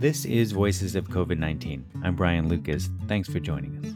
This is Voices of COVID 19. I'm Brian Lucas. Thanks for joining us.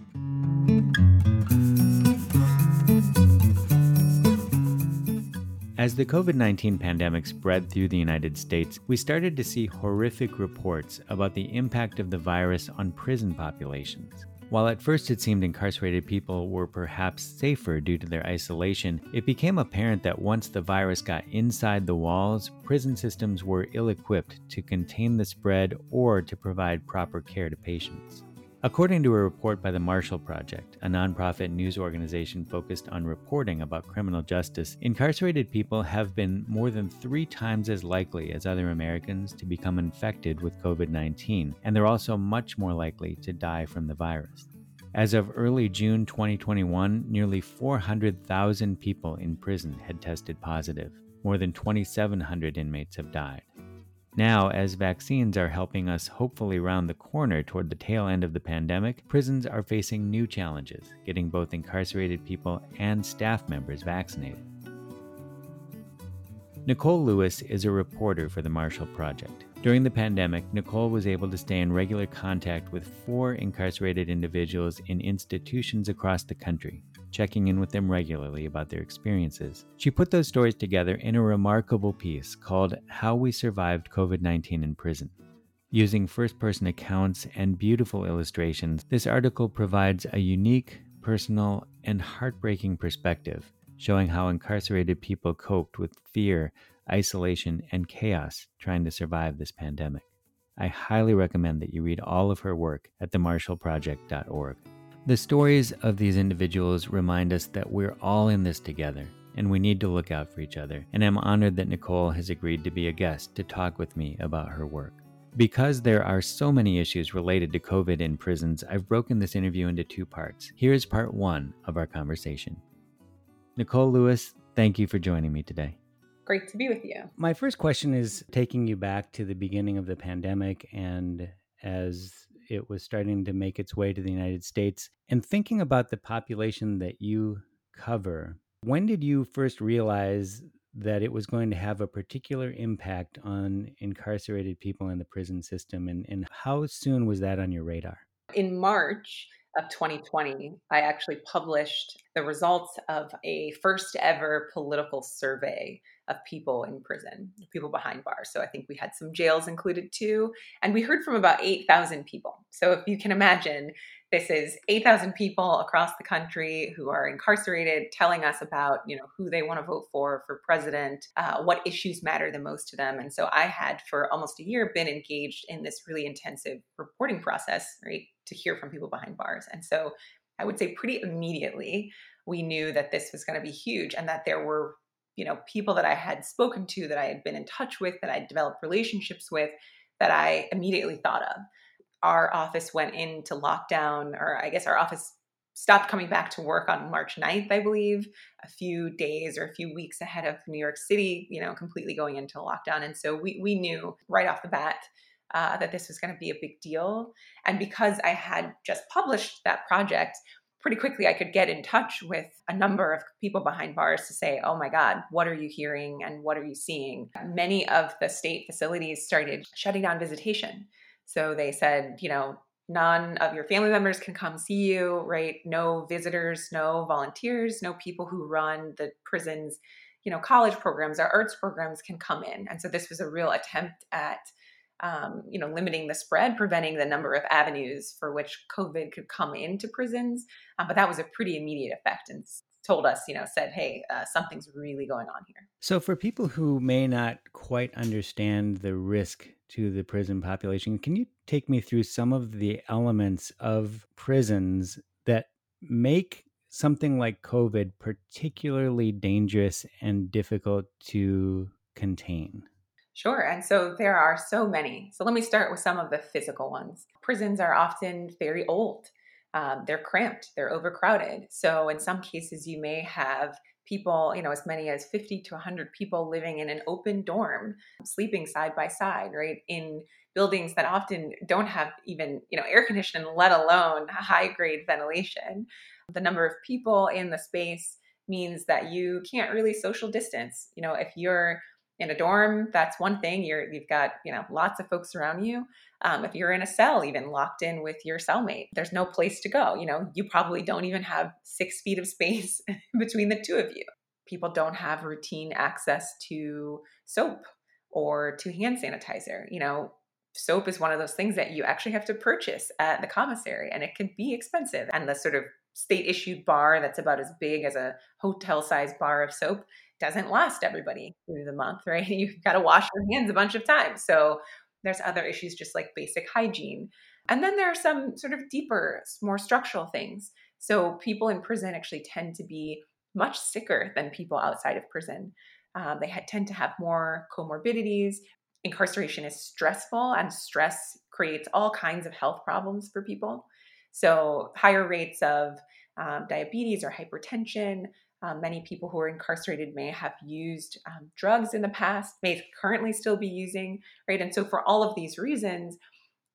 As the COVID 19 pandemic spread through the United States, we started to see horrific reports about the impact of the virus on prison populations. While at first it seemed incarcerated people were perhaps safer due to their isolation, it became apparent that once the virus got inside the walls, prison systems were ill equipped to contain the spread or to provide proper care to patients. According to a report by the Marshall Project, a nonprofit news organization focused on reporting about criminal justice, incarcerated people have been more than three times as likely as other Americans to become infected with COVID 19, and they're also much more likely to die from the virus. As of early June 2021, nearly 400,000 people in prison had tested positive. More than 2,700 inmates have died. Now, as vaccines are helping us hopefully round the corner toward the tail end of the pandemic, prisons are facing new challenges, getting both incarcerated people and staff members vaccinated. Nicole Lewis is a reporter for the Marshall Project. During the pandemic, Nicole was able to stay in regular contact with four incarcerated individuals in institutions across the country checking in with them regularly about their experiences. She put those stories together in a remarkable piece called How We Survived COVID 19 in Prison. Using first person accounts and beautiful illustrations, this article provides a unique, personal, and heartbreaking perspective, showing how incarcerated people coped with fear, isolation, and chaos trying to survive this pandemic. I highly recommend that you read all of her work at themarshallproject.org. The stories of these individuals remind us that we're all in this together and we need to look out for each other. And I'm honored that Nicole has agreed to be a guest to talk with me about her work. Because there are so many issues related to COVID in prisons, I've broken this interview into two parts. Here's part one of our conversation. Nicole Lewis, thank you for joining me today. Great to be with you. My first question is taking you back to the beginning of the pandemic and as it was starting to make its way to the United States. And thinking about the population that you cover, when did you first realize that it was going to have a particular impact on incarcerated people in the prison system? And, and how soon was that on your radar? In March, of 2020, I actually published the results of a first ever political survey of people in prison, people behind bars. So I think we had some jails included too. And we heard from about 8,000 people. So if you can imagine, this is 8,000 people across the country who are incarcerated telling us about, you know, who they want to vote for for president, uh, what issues matter the most to them. And so I had for almost a year been engaged in this really intensive reporting process, right, to hear from people behind bars. And so I would say pretty immediately we knew that this was going to be huge and that there were you know people that i had spoken to that i had been in touch with that i developed relationships with that i immediately thought of our office went into lockdown or i guess our office stopped coming back to work on march 9th i believe a few days or a few weeks ahead of new york city you know completely going into lockdown and so we, we knew right off the bat uh, that this was going to be a big deal and because i had just published that project pretty quickly I could get in touch with a number of people behind bars to say, oh my God, what are you hearing and what are you seeing? Many of the state facilities started shutting down visitation. So they said, you know, none of your family members can come see you, right? No visitors, no volunteers, no people who run the prisons, you know, college programs or arts programs can come in. And so this was a real attempt at um, you know, limiting the spread, preventing the number of avenues for which COVID could come into prisons. Um, but that was a pretty immediate effect and told us, you know, said, hey, uh, something's really going on here. So, for people who may not quite understand the risk to the prison population, can you take me through some of the elements of prisons that make something like COVID particularly dangerous and difficult to contain? Sure. And so there are so many. So let me start with some of the physical ones. Prisons are often very old. Um, they're cramped, they're overcrowded. So in some cases, you may have people, you know, as many as 50 to 100 people living in an open dorm, sleeping side by side, right? In buildings that often don't have even, you know, air conditioning, let alone high grade ventilation. The number of people in the space means that you can't really social distance. You know, if you're in a dorm, that's one thing. You're you've got you know lots of folks around you. Um, if you're in a cell, even locked in with your cellmate, there's no place to go. You know, you probably don't even have six feet of space between the two of you. People don't have routine access to soap or to hand sanitizer. You know, soap is one of those things that you actually have to purchase at the commissary, and it can be expensive. And the sort of state issued bar that's about as big as a hotel sized bar of soap doesn't last everybody through the month, right? You've got to wash your hands a bunch of times. So there's other issues just like basic hygiene. And then there are some sort of deeper, more structural things. So people in prison actually tend to be much sicker than people outside of prison. Uh, they tend to have more comorbidities. Incarceration is stressful, and stress creates all kinds of health problems for people. So, higher rates of um, diabetes or hypertension, um, many people who are incarcerated may have used um, drugs in the past, may currently still be using, right? And so, for all of these reasons,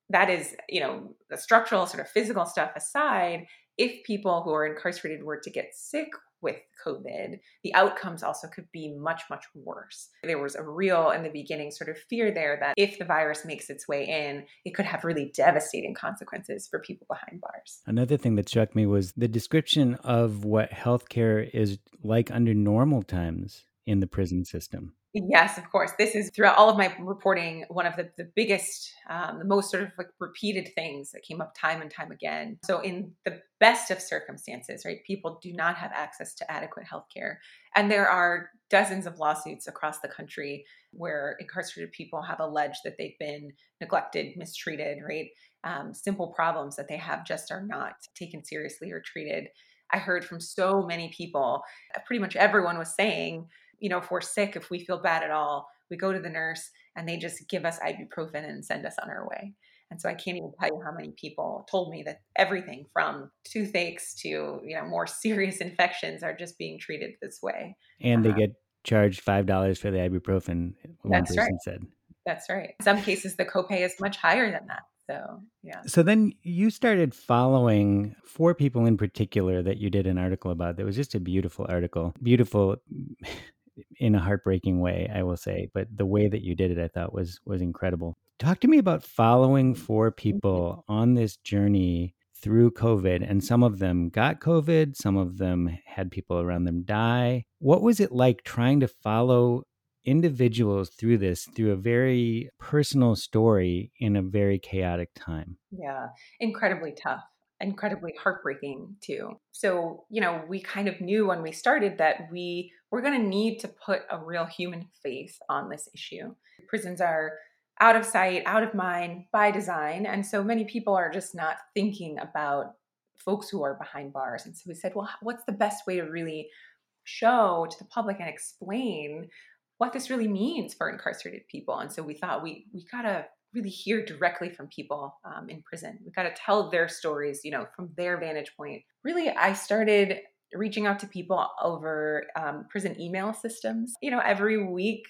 that is, you know, the structural sort of physical stuff aside, if people who are incarcerated were to get sick with COVID, the outcomes also could be much, much worse. There was a real, in the beginning, sort of fear there that if the virus makes its way in, it could have really devastating consequences for people behind bars. Another thing that struck me was the description of what healthcare is like under normal times in the prison system. Yes, of course. This is throughout all of my reporting one of the, the biggest, um, the most sort of like repeated things that came up time and time again. So, in the best of circumstances, right, people do not have access to adequate health care. And there are dozens of lawsuits across the country where incarcerated people have alleged that they've been neglected, mistreated, right? Um, simple problems that they have just are not taken seriously or treated. I heard from so many people, pretty much everyone was saying, you know, if we're sick, if we feel bad at all, we go to the nurse and they just give us ibuprofen and send us on our way. And so I can't even tell you how many people told me that everything from toothaches to, you know, more serious infections are just being treated this way. And they uh-huh. get charged $5 for the ibuprofen, one That's person right. said. That's right. In some cases, the copay is much higher than that. So, yeah. So then you started following four people in particular that you did an article about. That was just a beautiful article. Beautiful in a heartbreaking way, I will say, but the way that you did it, I thought was was incredible. Talk to me about following four people on this journey through COVID, and some of them got COVID, some of them had people around them die. What was it like trying to follow individuals through this, through a very personal story in a very chaotic time? Yeah, incredibly tough incredibly heartbreaking too. So, you know, we kind of knew when we started that we were going to need to put a real human face on this issue. Prisons are out of sight, out of mind by design. And so many people are just not thinking about folks who are behind bars. And so we said, well, what's the best way to really show to the public and explain what this really means for incarcerated people? And so we thought we we got to really hear directly from people um, in prison. We've got to tell their stories, you know, from their vantage point. Really, I started reaching out to people over um, prison email systems. You know, every week,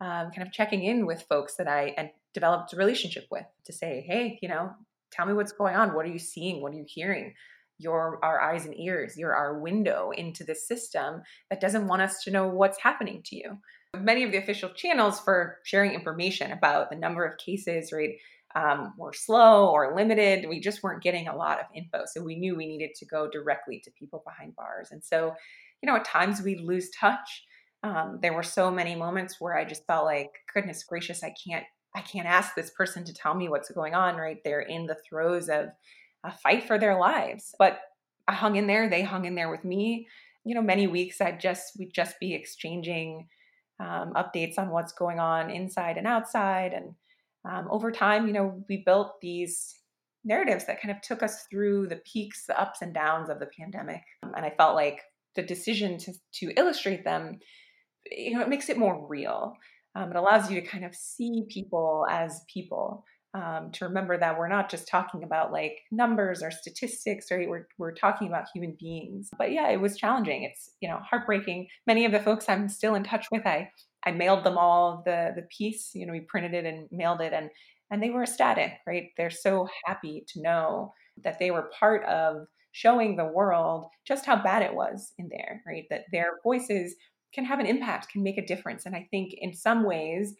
um, kind of checking in with folks that I and developed a relationship with to say, hey, you know, tell me what's going on. What are you seeing? What are you hearing? You're our eyes and ears. You're our window into this system that doesn't want us to know what's happening to you many of the official channels for sharing information about the number of cases, right, um, were slow or limited. We just weren't getting a lot of info. So we knew we needed to go directly to people behind bars. And so, you know, at times we lose touch. Um, there were so many moments where I just felt like, goodness gracious, I can't, I can't ask this person to tell me what's going on. Right, they're in the throes of a fight for their lives. But I hung in there. They hung in there with me. You know, many weeks I'd just we'd just be exchanging um, updates on what's going on inside and outside. And um, over time, you know, we built these narratives that kind of took us through the peaks, the ups and downs of the pandemic. Um, and I felt like the decision to, to illustrate them, you know, it makes it more real. Um, it allows you to kind of see people as people um, to remember that we're not just talking about like numbers or statistics, right? We're, we're talking about human beings. But yeah, it was challenging. It's, you know, heartbreaking. Many of the folks I'm still in touch with, I, I mailed them all the, the piece, you know, we printed it and mailed it and, and they were ecstatic, right? They're so happy to know that they were part of showing the world just how bad it was in there, right? That their voices can have an impact, can make a difference. And I think in some ways,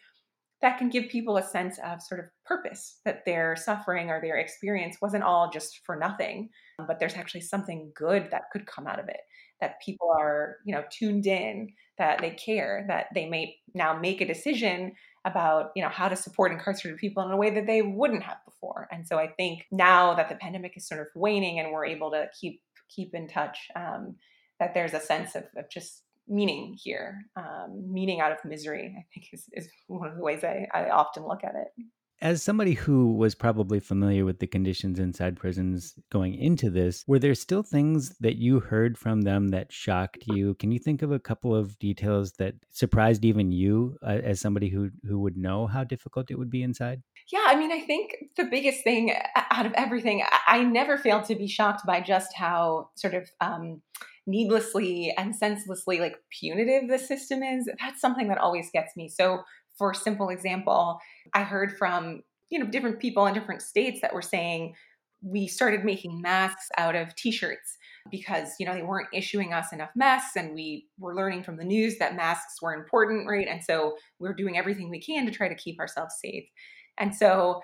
that can give people a sense of sort of purpose that their suffering or their experience wasn't all just for nothing, but there's actually something good that could come out of it. That people are, you know, tuned in, that they care, that they may now make a decision about, you know, how to support incarcerated people in a way that they wouldn't have before. And so I think now that the pandemic is sort of waning and we're able to keep keep in touch, um, that there's a sense of, of just meaning here, um, meaning out of misery, I think is, is one of the ways I, I often look at it. As somebody who was probably familiar with the conditions inside prisons going into this, were there still things that you heard from them that shocked you? Can you think of a couple of details that surprised even you uh, as somebody who who would know how difficult it would be inside? Yeah, I mean, I think the biggest thing out of everything, I never failed to be shocked by just how sort of um, needlessly and senselessly like punitive the system is that's something that always gets me so for simple example i heard from you know different people in different states that were saying we started making masks out of t-shirts because you know they weren't issuing us enough masks and we were learning from the news that masks were important right? And so we're doing everything we can to try to keep ourselves safe. And so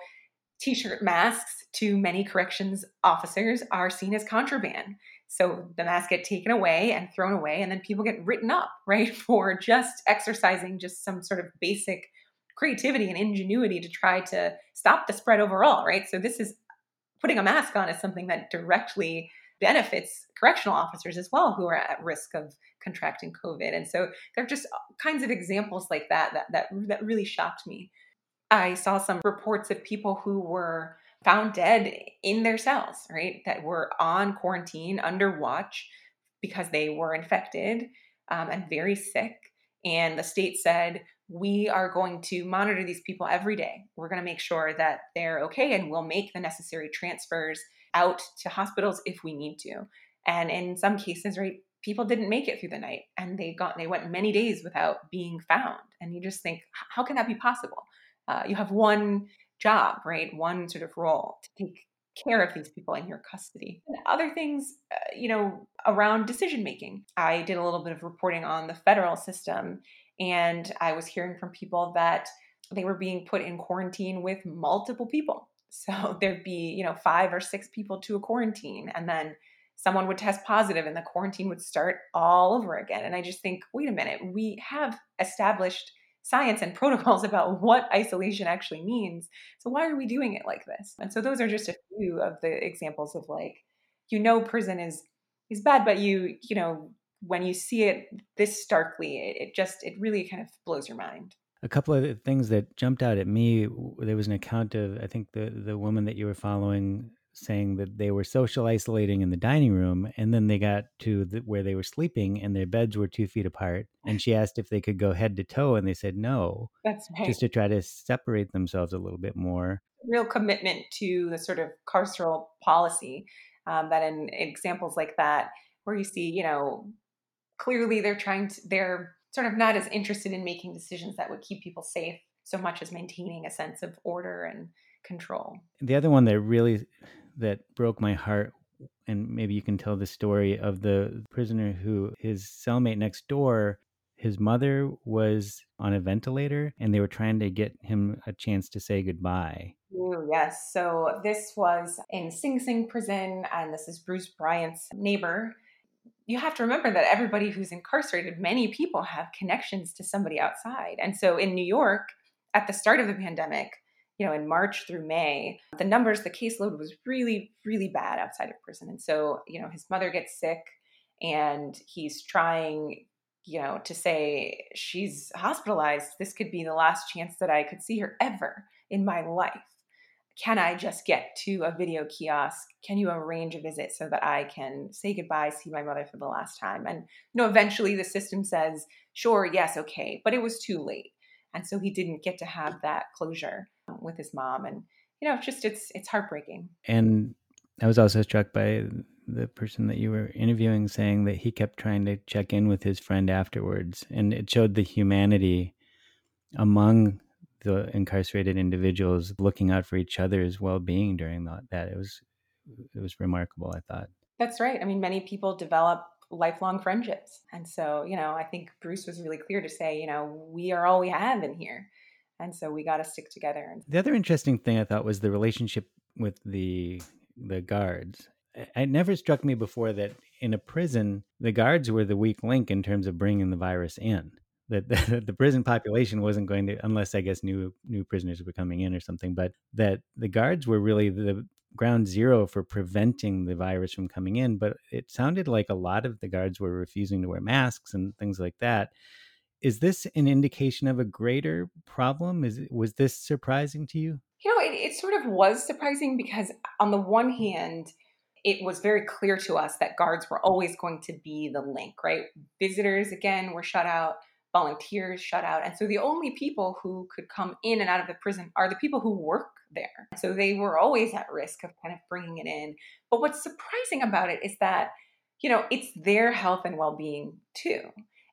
t-shirt masks to many corrections officers are seen as contraband so the masks get taken away and thrown away, and then people get written up, right, for just exercising just some sort of basic creativity and ingenuity to try to stop the spread overall, right? So this is putting a mask on is something that directly benefits correctional officers as well who are at risk of contracting COVID. And so there are just kinds of examples like that that that, that really shocked me. I saw some reports of people who were found dead in their cells, right? That were on quarantine under watch because they were infected um, and very sick. And the state said, we are going to monitor these people every day. We're going to make sure that they're okay and we'll make the necessary transfers out to hospitals if we need to. And in some cases, right, people didn't make it through the night and they got they went many days without being found. And you just think, how can that be possible? Uh, you have one job, right? One sort of role to take care of these people in your custody. And other things, uh, you know, around decision making. I did a little bit of reporting on the federal system, and I was hearing from people that they were being put in quarantine with multiple people. So there'd be, you know, five or six people to a quarantine, and then someone would test positive and the quarantine would start all over again. And I just think, wait a minute, we have established science and protocols about what isolation actually means. So why are we doing it like this? And so those are just a few of the examples of like, you know, prison is is bad, but you you know when you see it this starkly, it, it just it really kind of blows your mind. A couple of things that jumped out at me. There was an account of I think the the woman that you were following saying that they were social isolating in the dining room and then they got to the, where they were sleeping and their beds were two feet apart and she asked if they could go head to toe and they said no that's right. just to try to separate themselves a little bit more real commitment to the sort of carceral policy um, that in examples like that where you see you know clearly they're trying to they're sort of not as interested in making decisions that would keep people safe so much as maintaining a sense of order and control the other one that really that broke my heart and maybe you can tell the story of the prisoner who his cellmate next door his mother was on a ventilator and they were trying to get him a chance to say goodbye. Ooh, yes. So this was in sing sing prison and this is bruce bryant's neighbor. You have to remember that everybody who's incarcerated many people have connections to somebody outside. And so in new york at the start of the pandemic you know, in March through May, the numbers, the caseload was really, really bad outside of prison. And so, you know, his mother gets sick and he's trying, you know, to say she's hospitalized. This could be the last chance that I could see her ever in my life. Can I just get to a video kiosk? Can you arrange a visit so that I can say goodbye, see my mother for the last time? And, you know, eventually the system says, sure, yes, okay. But it was too late. And so he didn't get to have that closure with his mom and you know just it's it's heartbreaking and i was also struck by the person that you were interviewing saying that he kept trying to check in with his friend afterwards and it showed the humanity among the incarcerated individuals looking out for each other's well-being during that, that it was it was remarkable i thought that's right i mean many people develop lifelong friendships. And so, you know, I think Bruce was really clear to say, you know, we are all we have in here. And so we got to stick together. The other interesting thing I thought was the relationship with the the guards. It never struck me before that in a prison, the guards were the weak link in terms of bringing the virus in. That the, the, prison population wasn't going to, unless I guess new new prisoners were coming in or something, but that the guards were really the ground zero for preventing the virus from coming in. But it sounded like a lot of the guards were refusing to wear masks and things like that. Is this an indication of a greater problem? Is was this surprising to you? You know, it, it sort of was surprising because on the one hand, it was very clear to us that guards were always going to be the link, right? Visitors, again, were shut out, volunteers shut out. And so the only people who could come in and out of the prison are the people who work there. So they were always at risk of kind of bringing it in. But what's surprising about it is that, you know, it's their health and well being too.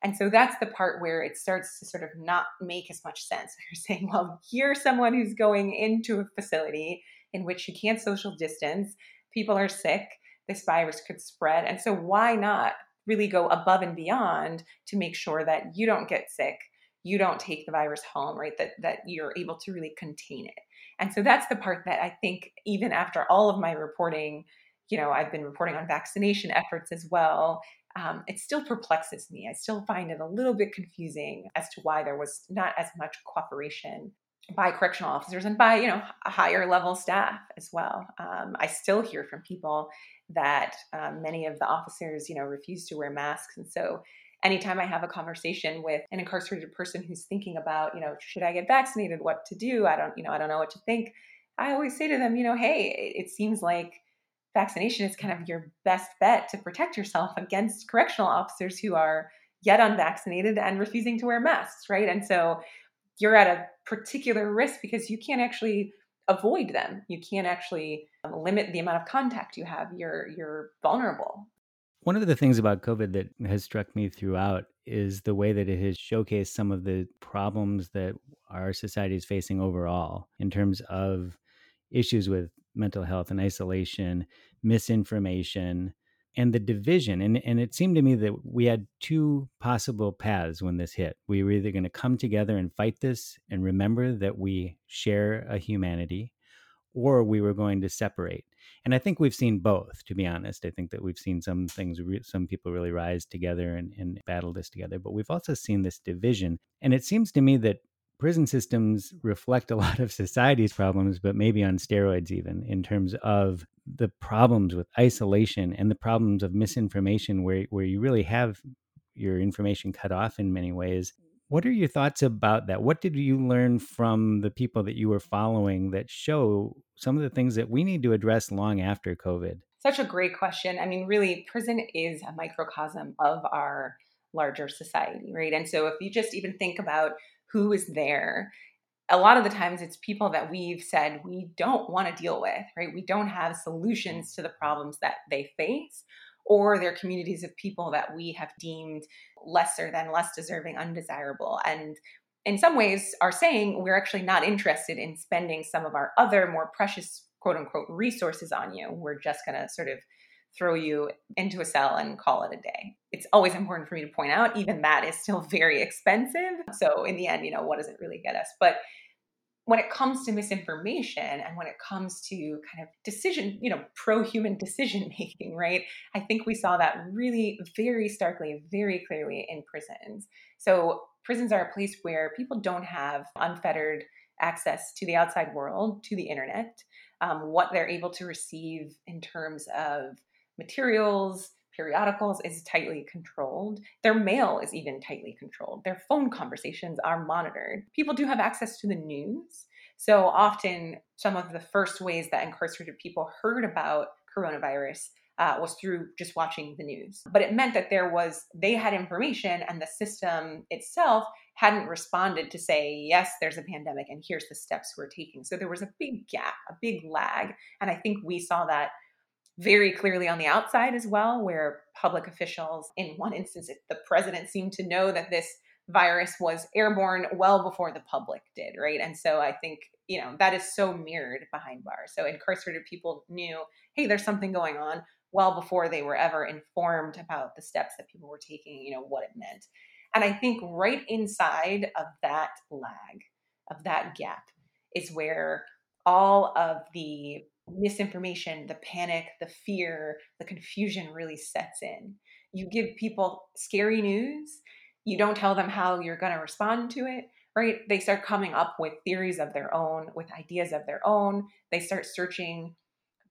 And so that's the part where it starts to sort of not make as much sense. You're saying, well, you're someone who's going into a facility in which you can't social distance people are sick, this virus could spread. And so, why not really go above and beyond to make sure that you don't get sick, you don't take the virus home, right? That, that you're able to really contain it. And so, that's the part that I think, even after all of my reporting, you know, I've been reporting on vaccination efforts as well. Um, it still perplexes me. I still find it a little bit confusing as to why there was not as much cooperation by correctional officers and by you know higher level staff as well. Um, I still hear from people that um, many of the officers you know refuse to wear masks, and so anytime I have a conversation with an incarcerated person who's thinking about you know should I get vaccinated, what to do, I don't you know I don't know what to think. I always say to them, you know, hey, it seems like vaccination is kind of your best bet to protect yourself against correctional officers who are yet unvaccinated and refusing to wear masks, right? And so you're at a particular risk because you can't actually avoid them. You can't actually um, limit the amount of contact you have. You're you're vulnerable. One of the things about COVID that has struck me throughout is the way that it has showcased some of the problems that our society is facing overall in terms of issues with mental health and isolation, misinformation, and the division and, and it seemed to me that we had two possible paths when this hit. We were either going to come together and fight this and remember that we share a humanity or we were going to separate. And i think we've seen both to be honest. I think that we've seen some things some people really rise together and, and battle this together but we've also seen this division. And it seems to me that prison systems reflect a lot of society's problems, but maybe on steroids, even in terms of the problems with isolation and the problems of misinformation, where, where you really have your information cut off in many ways. What are your thoughts about that? What did you learn from the people that you were following that show some of the things that we need to address long after COVID? Such a great question. I mean, really, prison is a microcosm of our larger society, right? And so if you just even think about who is there. A lot of the times it's people that we've said we don't want to deal with right? We don't have solutions to the problems that they face or they're communities of people that we have deemed lesser than less deserving undesirable. And in some ways are saying we're actually not interested in spending some of our other more precious quote unquote resources on you. We're just going to sort of throw you into a cell and call it a day. It's always important for me to point out, even that is still very expensive. So, in the end, you know, what does it really get us? But when it comes to misinformation and when it comes to kind of decision, you know, pro human decision making, right? I think we saw that really very starkly, very clearly in prisons. So, prisons are a place where people don't have unfettered access to the outside world, to the internet. Um, what they're able to receive in terms of materials, periodicals is tightly controlled. Their mail is even tightly controlled. Their phone conversations are monitored. People do have access to the news. So often, some of the first ways that incarcerated people heard about coronavirus uh, was through just watching the news. But it meant that there was, they had information and the system itself hadn't responded to say, yes, there's a pandemic and here's the steps we're taking. So there was a big gap, a big lag. And I think we saw that very clearly on the outside as well, where public officials, in one instance, the president seemed to know that this virus was airborne well before the public did, right? And so I think, you know, that is so mirrored behind bars. So incarcerated people knew, hey, there's something going on. well before they were ever informed about the steps that people were taking, you know, what it meant. And I think right inside of that lag, of that gap, is where all of the misinformation, the panic, the fear, the confusion really sets in. You give people scary news, you don't tell them how you're going to respond to it, right? They start coming up with theories of their own, with ideas of their own. They start searching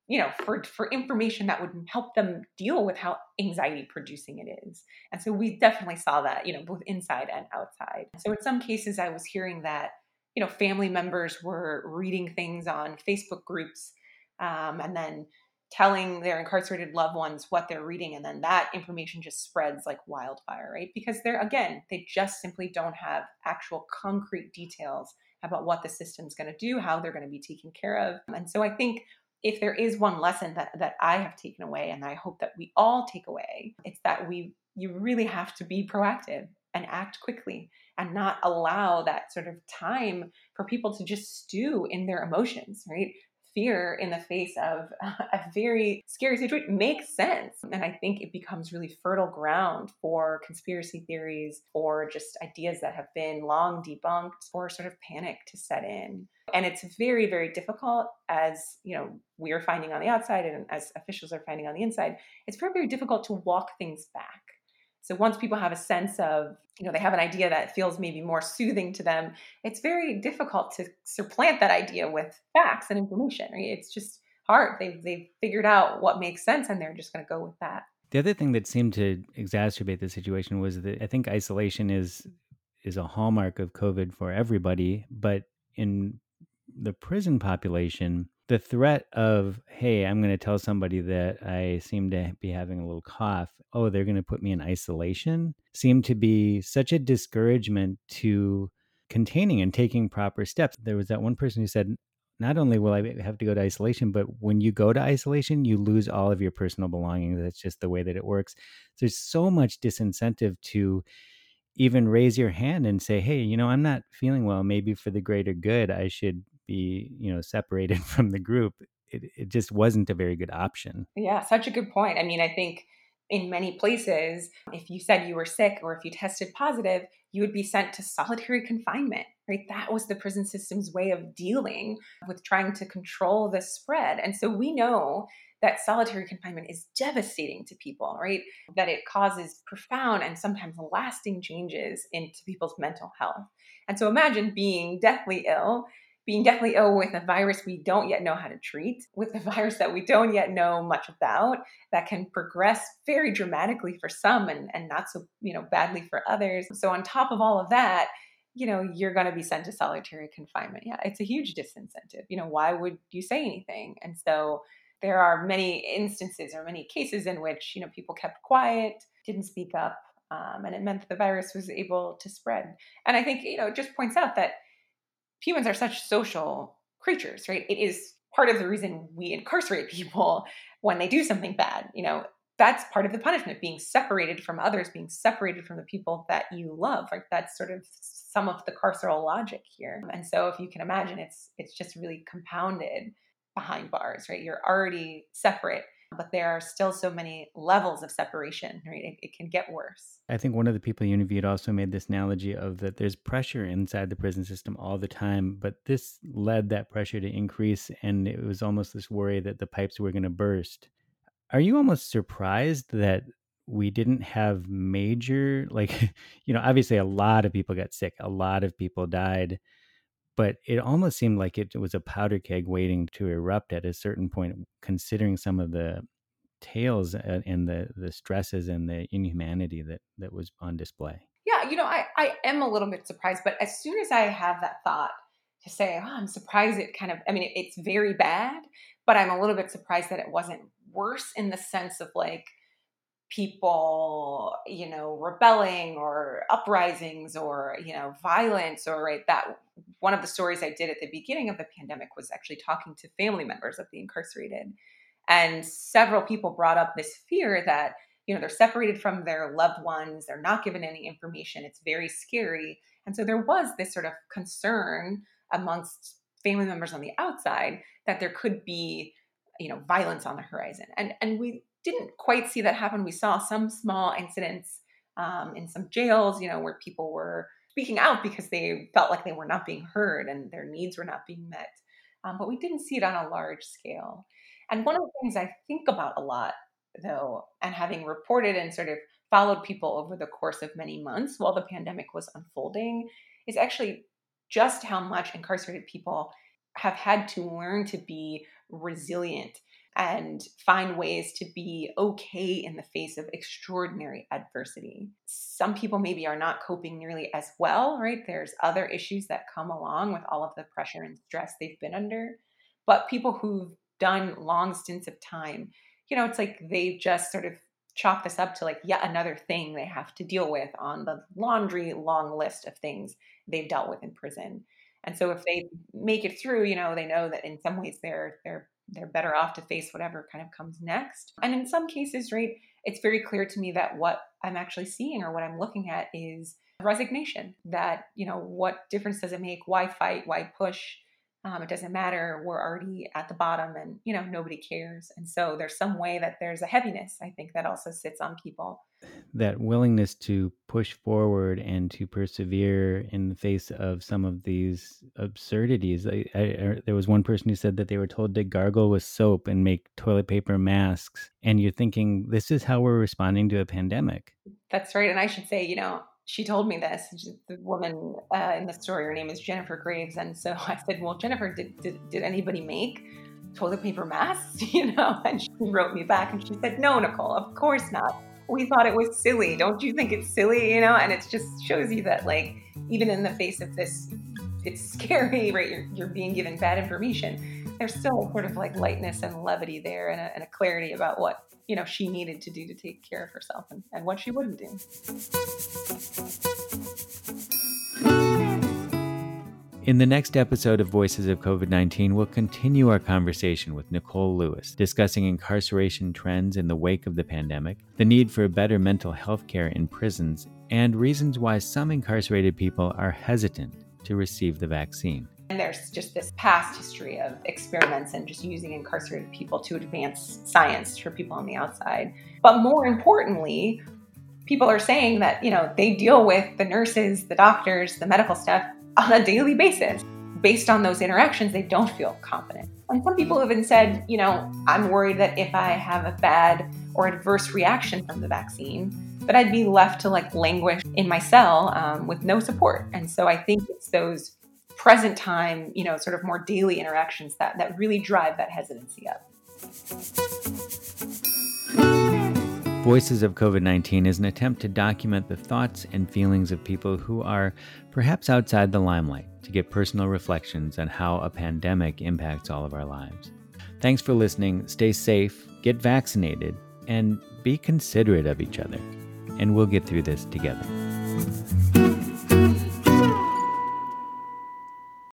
you know for for information that would help them deal with how anxiety producing it is and so we definitely saw that you know both inside and outside so in some cases i was hearing that you know family members were reading things on facebook groups um, and then telling their incarcerated loved ones what they're reading and then that information just spreads like wildfire right? Because they're again they just simply don't have actual concrete details about what the system's going to do how they're going to be taken care of. And so i think if there is one lesson that that i have taken away and i hope that we all take away it's that we you really have to be proactive and act quickly and not allow that sort of time for people to just stew in their emotions right fear in the face of a very scary situation makes sense. And I think it becomes really fertile ground for conspiracy theories or just ideas that have been long debunked or sort of panic to set in. And it's very, very difficult as, you know, we're finding on the outside and as officials are finding on the inside, it's very, very difficult to walk things back so once people have a sense of, you know, they have an idea that feels maybe more soothing to them, it's very difficult to supplant that idea with facts and information. Right? It's just hard. They've they've figured out what makes sense and they're just going to go with that. The other thing that seemed to exacerbate the situation was that I think isolation is is a hallmark of COVID for everybody, but in the prison population, the threat of hey i'm going to tell somebody that i seem to be having a little cough. Oh they're going to put me in isolation seemed to be such a discouragement to containing and taking proper steps. There was that one person who said not only will i have to go to isolation but when you go to isolation you lose all of your personal belongings. That's just the way that it works. There's so much disincentive to even raise your hand and say hey you know i'm not feeling well. Maybe for the greater good i should be you know separated from the group it, it just wasn't a very good option yeah such a good point i mean i think in many places if you said you were sick or if you tested positive you would be sent to solitary confinement right that was the prison system's way of dealing with trying to control the spread and so we know that solitary confinement is devastating to people, right? That it causes profound and sometimes lasting changes into people's mental health. And so imagine being deathly ill being deathly ill with a virus we don't yet know how to treat, with a virus that we don't yet know much about, that can progress very dramatically for some and, and not so, you know, badly for others. So on top of all of that, you know, you're going to be sent to solitary confinement. Yeah, it's a huge disincentive. You know, why would you say anything? And so there are many instances or many cases in which, you know, people kept quiet, didn't speak up, um, and it meant that the virus was able to spread. And I think, you know, it just points out that humans are such social creatures, right? It is part of the reason we incarcerate people when they do something bad. You know, that's part of the punishment, being separated from others, being separated from the people that you love. Like that's sort of some of the carceral logic here. And so if you can imagine it's it's just really compounded behind bars, right? You're already separate but there are still so many levels of separation, right? It, it, can get worse. I think one of the people you interviewed also made this analogy of that there's pressure inside the prison system all the time, but this led that pressure to increase, and it was almost this worry that the pipes were going to burst. Are you almost surprised that we didn't have major, like, you know, obviously a lot of people got sick, a lot of people died but it almost seemed like it was a powder keg waiting to erupt at a certain point, considering some of the tales uh, and the the stresses and the inhumanity that that was on display. Yeah, you know, I I am a little bit surprised, but as soon as I have that thought to say, oh, I'm surprised it kind of, I mean, it's very bad, but I'm a little bit surprised that it wasn't worse in the sense of like people you know rebelling or uprisings or you know violence or right that one of the stories i did at the beginning of the pandemic was actually talking to family members of the incarcerated. And several people brought up this fear that you know they're separated from their loved ones they're not given any information it's very scary. And so there was this sort of concern amongst family members on the outside that there could be you know violence on the horizon. And and we didn't quite see that happen. We saw some small incidents um, in some jails, you know, where people were speaking out because they felt like they were not being heard and their needs were not being met. Um, but we didn't see it on a large scale. And one of the things I think about a lot, though, and having reported and sort of followed people over the course of many months while the pandemic was unfolding, is actually just how much incarcerated people have had to learn to be resilient and find ways to be okay in the face of extraordinary adversity. Some people maybe are not coping nearly as well, right? There's other issues that come along with all of the pressure and stress they've been under. But people who've done long stints of time, you know, it's like they just sort of chalk this up to like yet another thing they have to deal with on the laundry long list of things they've dealt with in prison. And so if they make it through, you know, they know that in some ways they're they're they're better off to face whatever kind of comes next. And in some cases, right, it's very clear to me that what I'm actually seeing or what I'm looking at is resignation. That, you know, what difference does it make? Why fight? Why push? Um, it doesn't matter. We're already at the bottom and, you know, nobody cares. And so there's some way that there's a heaviness, I think, that also sits on people. That willingness to push forward and to persevere in the face of some of these absurdities. I, I, there was one person who said that they were told to gargle with soap and make toilet paper masks. And you're thinking, this is how we're responding to a pandemic. That's right. And I should say, you know, she told me this. The woman uh, in the story, her name is Jennifer Graves, and so I said, "Well, Jennifer, did did, did anybody make toilet paper masks?" You know, and she wrote me back, and she said, "No, Nicole, of course not. We thought it was silly. Don't you think it's silly? You know?" And it just shows you that, like, even in the face of this, it's scary, right? You're you're being given bad information. There's still sort of like lightness and levity there, and a, and a clarity about what you know she needed to do to take care of herself and, and what she wouldn't do in the next episode of Voices of COVID 19, we'll continue our conversation with Nicole Lewis, discussing incarceration trends in the wake of the pandemic, the need for better mental health care in prisons, and reasons why some incarcerated people are hesitant to receive the vaccine. And there's just this past history of experiments and just using incarcerated people to advance science for people on the outside. But more importantly, people are saying that, you know, they deal with the nurses, the doctors, the medical staff on a daily basis. Based on those interactions, they don't feel confident. And some people have even said, you know, I'm worried that if I have a bad or adverse reaction from the vaccine, that I'd be left to like languish in my cell um, with no support. And so I think it's those present time, you know, sort of more daily interactions that, that really drive that hesitancy up. Voices of COVID 19 is an attempt to document the thoughts and feelings of people who are perhaps outside the limelight to get personal reflections on how a pandemic impacts all of our lives. Thanks for listening. Stay safe, get vaccinated, and be considerate of each other. And we'll get through this together.